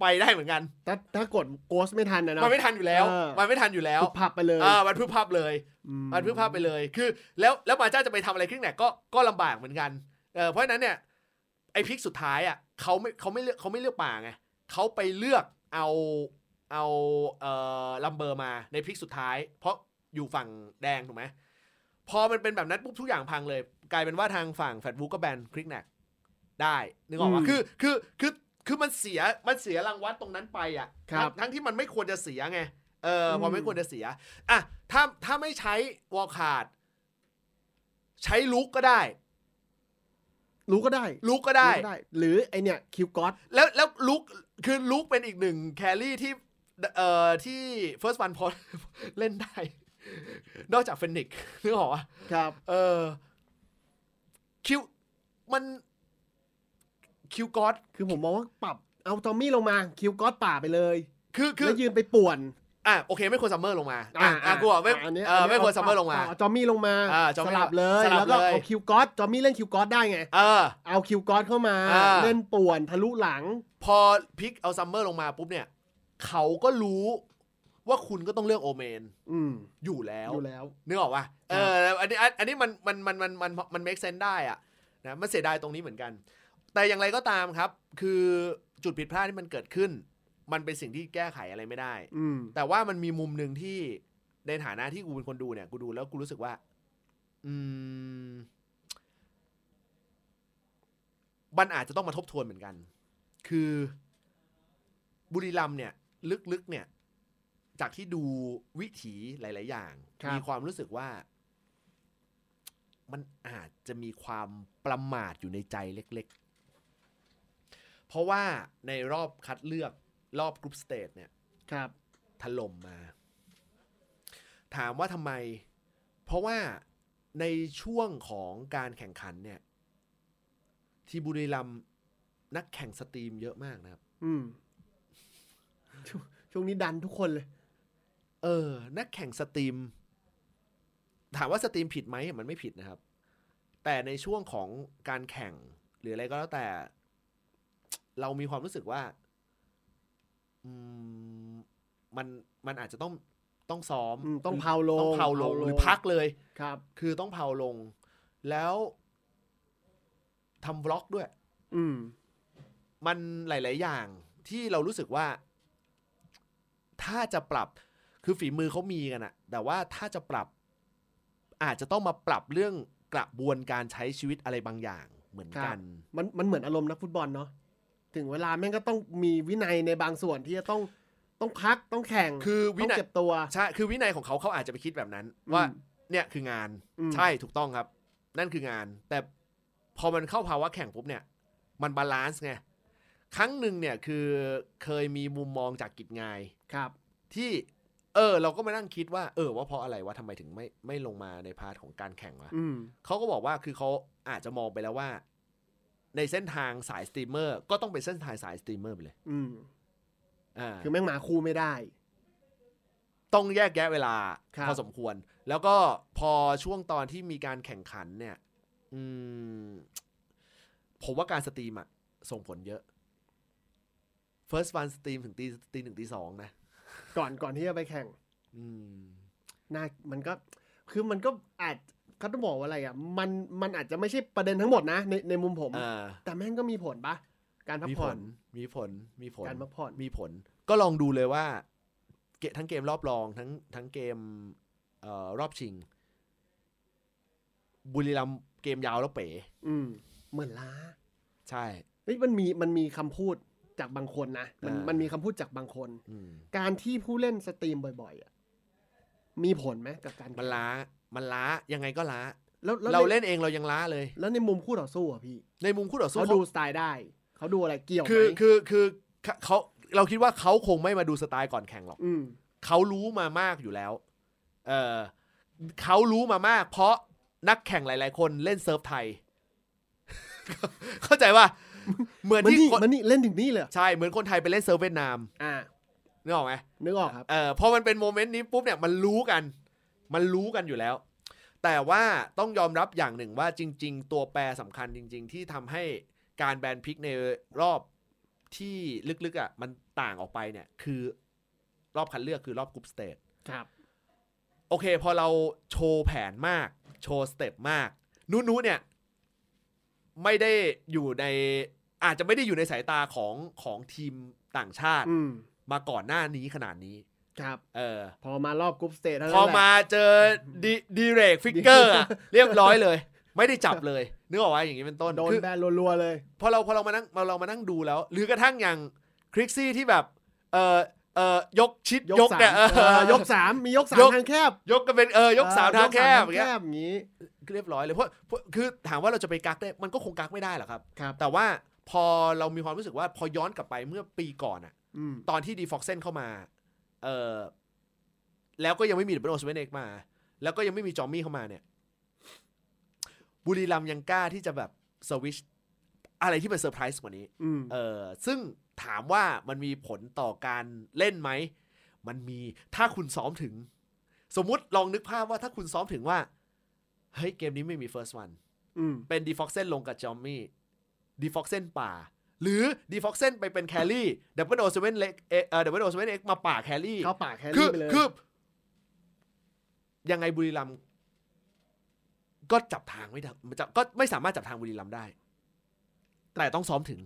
ไปได้เหมือนกัน
ถ้าถ้ากดโกสไม่ทันนะเนาะ
มันไม่ทันอยู่แล้ว
เออ
มันไม่ทันอยู่แล้ว
ปุบพับไปเลย
อ่ามันพึบพับเลย
อื
มันพึบพับไปเลย คือ แล้วแล้วมาจ้าจะไปทำอะไรคลิกแนกก็ก็ลำบากเหมือนกัน เออเพราะฉะนั้นเนี่ยไอพิกสุดท้ายอะเขาไม่เขาไม่เลือกเขาไม่เลือกป่าไงเขาไปเลือกเอาเอาเอ่อลัมเบอร์มาในพิกสุดท้าย เพราะอยู่ฝั่งแดงถูกไหมพอมันเป็นแบบนั้นปุ๊บทุกอย่างพังเลย กลายเป็นว่าทางฝั่งแฟดวูก็แบนคลิกแนกได้นึกออกว่าคือคือคือคือมันเสียมันเสียรางวัลตรงนั้นไปอะ
ครับ
ทั้งทั้งที่มันไม่ควรจะเสียไงเออพอไม่ควรจะเสียอะถ้าถ้าไม่ใช้วอลคาร์ดใช้ลุกก็ได้
รู้ก็ได้
ลุกก็ได้
รู้ก็ได้ หรือไอเนี่ยคิวกอส
แล้วแล้วลุกคือลุกเป็นอีกหนึ่งแครี่ที่เอ่อที่ first one พอเล่นได้ นอกจากเฟนิกนึกออกปะ
ครับ
เออคิวมันคิวกอด
คือผมมองว่าปรับเอาทอมมี่ลงมาคิวกอสป่าไปเลย
คือคือ
แล้วยืนไปป่วน
อะโอเคไม่ควรซัมเมอร์ลงมาอะอะกูบอกไม่
อันนี้
เออไม่ควรซัมเมอร์ลงมา
เจอมมี่ลงมา
อ่าจอม
ส
มี่
ลับเลย
สลับ
แล้วก็
เลย
เอาคิวกอสจอมมี่เล่นคิวกอสได้ไง
เออ
เอาคิวกอสเข้ามา
อ่า
เล่นป่วนทะลุหลัง
พอพิกเอาซัมเมอร์ลงมาปุ๊บเนี่ย เขาก็รู้ว่าคุณก็ต้องเลือกโอเมน
อืม
อยู่แล้ว
อยู่แล้ว
นึกออกปะเอออันนี้อันอันนี้มันมันมันมันมันมัน make sense ได้อะนะมันเสียดายตรงนี้เหมือนกัน แต่อย่างไรก็ตามครับ คือจุดผิดพลาดที่มันเกิดขึ้น มันเป็นสิ่งที่แก้ไขอะไรไม่ได้
อืม
แต่ว่ามันมีมุมหนึ่งที่ในฐานะที่กูเป็นคนดูเนี่ย กูดูแล้วกูรู้สึกว่า อืม มันอาจจะต้องมาทบทวนเหมือนกัน คือบุรีรัมย์เนี่ย ลึกๆเนี่ย จากที่ดูวิถีหลาย ๆ อย่าง
ครับ
มีความรู้สึกว่า มันอาจจะมีความประมาทอยู่ในใจเล็ก ๆ เพราะว่าในรอบคัดเลือก รอบ group stage เนี่ย
ครับ
ถล่มมา ถามว่าทำไม เพราะว่าในช่วงของการแข่งขันเนี่ย ที่บุรีรัมย์นักแข่ง stream เยอะมากนะครับ
อืมช่วงช่วงนี้ดันทุกคนเลย
เออ นักแข่ง stream ถามว่า stream ผิดไหมมันไม่ผิดนะครับ แต่ในช่วงของการแข่ง หรืออะไรก็แล้วแต่ เรามีความรู้สึกว่าอื มมันมันอาจจะต้องต้องซ้อม
อืมต้อง
หรือ
เพลาลง
ต้องเพลาลง
เพลาลง
หรือพักเลย
ครับ
คือต้องเผาลง แล้วทำบล็อกด้วย
อืม
มันหลาย ๆ อย่างที่เรารู้สึกว่า ถ้าจะปรับคือฝีมือเขามีกันอะแต่ว่าถ้าจะปรับ อาจจะต้องมาปรับเรื่องกระบวนการใช้ชีวิตอะไรบางอย่างเหมือนกัน
มันมันเหมือนอารมณ์นักฟุตบอลเนาะ ถึงเวลาแม่งก็ต้องมีวินัยในบางส่วนที่จะต้องต้องพักต้องแข่ง
คือวิ
ต้อง
นัย
เกเก็บตัว
ใช่คือวินัยของเขาเขาอาจจะไปคิดแบบนั้น ว่า
อืม
เนี่ยคืองาน
อืม
ใช่ถูกต้องครับ นั่นคืองาน แต่พอมันเข้าภาวะแข่งปุ๊บเนี่ย มัน balance ไงครั้งหนึ่งเนี่ยคือเคยมีมุมมองจากกิจงาย
ครับ
ที่เออ เราก็มานั่งคิดว่า เออ ว่าเพราะอะไรวะทำไมถึงไม่ไม่ลงมาใน part ของการแข่งวะ
อืม
เขาก็บอกว่าคือเขาอาจจะมองไปแล้วว่า ในเส้นทางสายสตรีมเมอร์ ก็ต้องเป็นเส้นทางสายสตรีมเมอร์ไปเลย
อืม
อ่า
คือแม่งหมาคู่ไม่ได้
ต้องแยกแยะเวลา
ครับ
พอสมควร แล้วก็พอช่วงตอนที่มีการแข่งขันเนี่ย อืม ผมว่าการสตรีมอะส่งผลเยอะ first one สตรีมถึงตีตีหนึ่งตีสองนะ
ก่อนก่อนที่จะไปแข่ง
อืม
น่ามันก็คือมันก็อาจ เขาต้องบอกว่าอะไรอะมันมันอาจจะไม่ใช่ประเด็นทั้งหมดนะในในมุมผม
อ่า
แต่แม่งก็มีผลปะการพัก
มีผ
ผ่อน
ลมีผลมีผล
การพักผ่อน
มีผล ก็ลองดูเลยว่า เกทั้งเกมรอบรองทั้งทั้งเกมเอ่อรอบชิง บุรีรัมย์เกมยาวแล้วเป๋
อืมเหมือนล้า
ใช่
เฮ้ยมันมีมันมีคำพูดจากบางคนนะมัน
อ่ามั
มันมีคำพูดจากบางคน
อืม
การที่ผู้เล่นสตรีมบ่อยๆอะมีผลไหมกับการ
มันล้า มันล้ายังไงก็ล้า
แล้วแล้ว
เรา
ใน
เล่นเองเรายังล้าเลย
แล้วในมุมคู่ต่อสู้อะพี่
ในมุมคู่ต่อสู้
เขา
เขา
ดู stream ได้ เขาดูอะไรเกี่ยวไหม
คือคือคือเขาเขาเราคิดว่าเขาคงไม่มาดู stream ก่อนแข่งหรอก
อืม
เขารู้มามากอยู่แล้ว เออเขารู้มามาก เพราะนักแข่งหลาย ๆ คนเล่น serv ไทย เข้าใจว่า เหมือน
มัน
ที่
นี่
คน
มันนี่เล่นถึงนี่เลยเหรอ
ใช่ เหมือนคนไทยไปเล่น serv เวียดนาม
อ่า
นึกออกไหม
นึกออกครับ
เออพอมันเป็น moment นี้ปุ๊บเนี่ยมันรู้กัน มันรู้กันอยู่แล้ว แต่ว่าต้องยอมรับอย่างหนึ่งว่าจริง ๆ ตัวแปรสำคัญจริง ๆ ที่ทำให้การ ban pick ในรอบที่ลึกๆอะมันต่างออกไปเนี่ย คือรอบคัดเลือกคือรอบ group stage
ครับ
โอเค พอเราโชว์แผนมาก โชว์ step มากนุนุเนี่ย ไม่ได้อยู่ในอาจจะไม่ได้อยู่ในสายตาของของทีมต่างชาติ
อืม
มาก่อนหน้านี้ขนาดนี้
ครับ
เออ
พอมารอบกรุ๊ปสเตจเท่า
พ
นั้น
อ
แหละ
มาเจอดีดีเรกฟิกเกอร์เรียบร้อยเลย ไม่ได้จับเลยนึกออกว่าอย่างนี้เป็นต้น
โดน
คือ
แบนรัวๆเลย
พอเราพอเรามานั่งพอเรามานั่งดูแล้ว หรือกระทั่งอย่างคริกซี่ที่แบบเออเออยกชิด
ย
ย
ก
ก
สาม
เนี่ยเออ
เออยกสามมียกสาม
ยก
ทางแคบ
ยกกันเป็นเออยกสามทางแคบ
เอ
อย่าง
อยก
เงี้ย
สามทางแคบอย่างนี้
เรียบร้อยเลยเพราะเพราะคือถามว่าเราจะไปกักได้มันก็คงกักไม่ได้หรอกครับ
ครับ
แต่ว่าพอเรามีความรู้สึกว่าพอย้อนกลับไปเมื่อปีก่อนอะ
อืม
ตอนที่ Difoxn เข้ามา เออแล้วก็ยังไม่มีดับเบิลโอสเวนเอกมา แล้วก็ยังไม่มีจอมมี่เข้ามาเนี่ย บุรีรัมย์ยังกล้าที่จะแบบสวิชอะไรที่เป็นเซอร์ไพรส์กว่านี้
อืม
เออซึ่งถามว่ามันมีผลต่อการเล่นไหม มันมีถ้าคุณซ้อมถึง สมมุติลองนึกภาพว่าถ้าคุณซ้อมถึงว่า เฮ้ย เกมนี้ไม่มี first one
อืม
เป็นดีฟ็อกเซนลงกับจอมมี่ดีฟ็อกเซนป่า หรือดีฟ็อกเซนไปเป็นแครี่ดับเบิลโอเซเว่นเล็กเออดับเบิลโอเซเว่นเอ็กมาป่าแครี่
เข้าป่าแค
คื
รี่
อ
ไปเลย
คือยังไงบุรีรัมย์ก็จับทางไม่ได้จะก็ไม่สามารถจับทางบุรีรัมย์ได้ แต่ต้องซ้อมถึง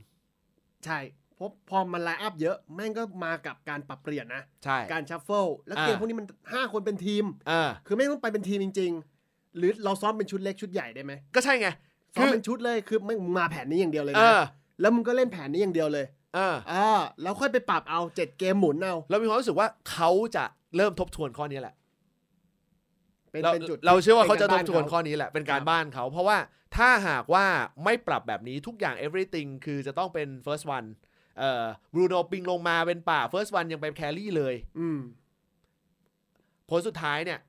ใช่เพราะพอมันไลน์อัพเยอะ แม่งก็มากับการปรับเปลี่ยนนะ
ใช่
การชัฟเฟิลแล้วเกม
อ่า
พวกนี้มันห้าคนเป็นทีม
เออ
คือไม่งต้องไปเป็นทีมจริง ๆ หรือเราซ้อมเป็นชุดเล็กชุดใหญ่ได้ไหม
ก็ใช่ไง
ซ้อมเป็นชุดเลยคือไม่งมาแผนนี้อย่างเดียวเลย
เอ
นะ
อ
แล้วมึงก็เล่นแผนนี้อย่างเดียวเลย
เออ
อ่าแล้วค่อยไปปรับเอาเจ็ดเกมหมุนเอา
เรามีความรู้สึกว่าเขาจะเริ่มทบทวนข้อนี้แหละ
เป็น
เรา
เป็นจุด
เราเชื่อว่าเขาจะท
ป็
บ
นกร
ทวน
บ้
ข้อนี้แหละเป็นการ
ครับ
บ้านเขา เพราะว่าถ้าหากว่าไม่ปรับแบบนี้ทุกอย่าง everything คือจะต้องเป็น first one เอ่อบรูโนปิงลงมาเป็นป่า first one ยังไปแครี่เลย
อืม
ผลสุดท้ายเนี่ย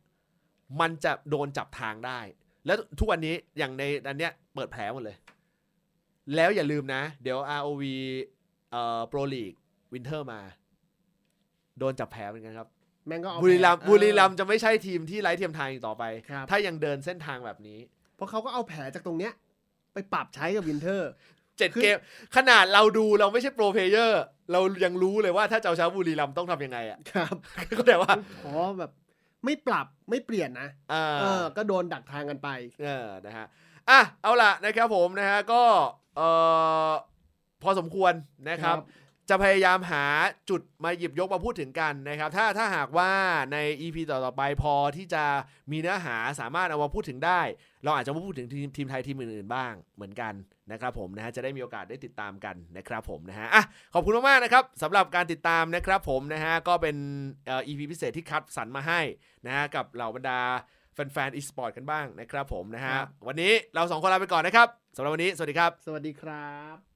มันจะโดนจับทางได้ แล้วทุกวันนี้อย่างในอันเนี้ยเปิดแผลหมดเลย แล้วอย่าลืมนะ เดี๋ยว ROV เอ่อ Pro League Winter มา โดนจับแผลเหมือนกันครับ
แม่งก็เอา
บุรีรัมย์
แผล
บุรีรัมย์จะไม่ใช่ทีมที่ไร้เทียมทางอีกต่อไป
ครับ
ถ้ายังเดินเส้นทางแบบนี้
เพราะเขาก็เอาแผลจากตรงเนี้ย ไปปรับใช้กับวินเทอร์
เจ็ด
คือ
เกม ขนาดเราดูเราไม่ใช่โปรเพลเยอร์ เรายังรู้เลยว่าถ้าเจ้าชาวบุรีรัมย์ต้องทำยังไงอะ
ครับ
ก็แต่ว่า
ขอแบบไม่ปรับไม่เปลี่ยนนะ
เอ
เอ
อ
อ ก็โดนดักทางกันไป
เออ นะฮะ อะ เอาล่ะนะครับผมนะฮะ ก็เออพอสมควรนะครับ
ครับ
จะพยายามหาจุดมาหยิบยกมาพูดถึงกันนะครับ ถ้าถ้าหากว่าใน EP ต่อๆไปพอที่จะมีเนื้อหาสามารถเอามาพูดถึงได้ เราอาจจะมาพูดถึงทีมทีมไทยทีมอื่นๆบ้างเหมือนกันนะครับผมนะฮะจะได้มีโอกาสได้ติดตามกันนะครับผมนะฮะอะขอบคุณมากๆนะครับสำหรับการติดตามนะครับผมนะฮะก็เป็นเอ่อ EP พิเศษที่คัดสรรมาให้นะฮะกับเหล่าบรรดาแฟนๆ e-sport กันบ้างนะครับผมนะฮะ
ครับ
วันนี้เราสองคนลาไปก่อนนะครับสำหรับวันนี้สวัสดีครับ
สวัสดีครับ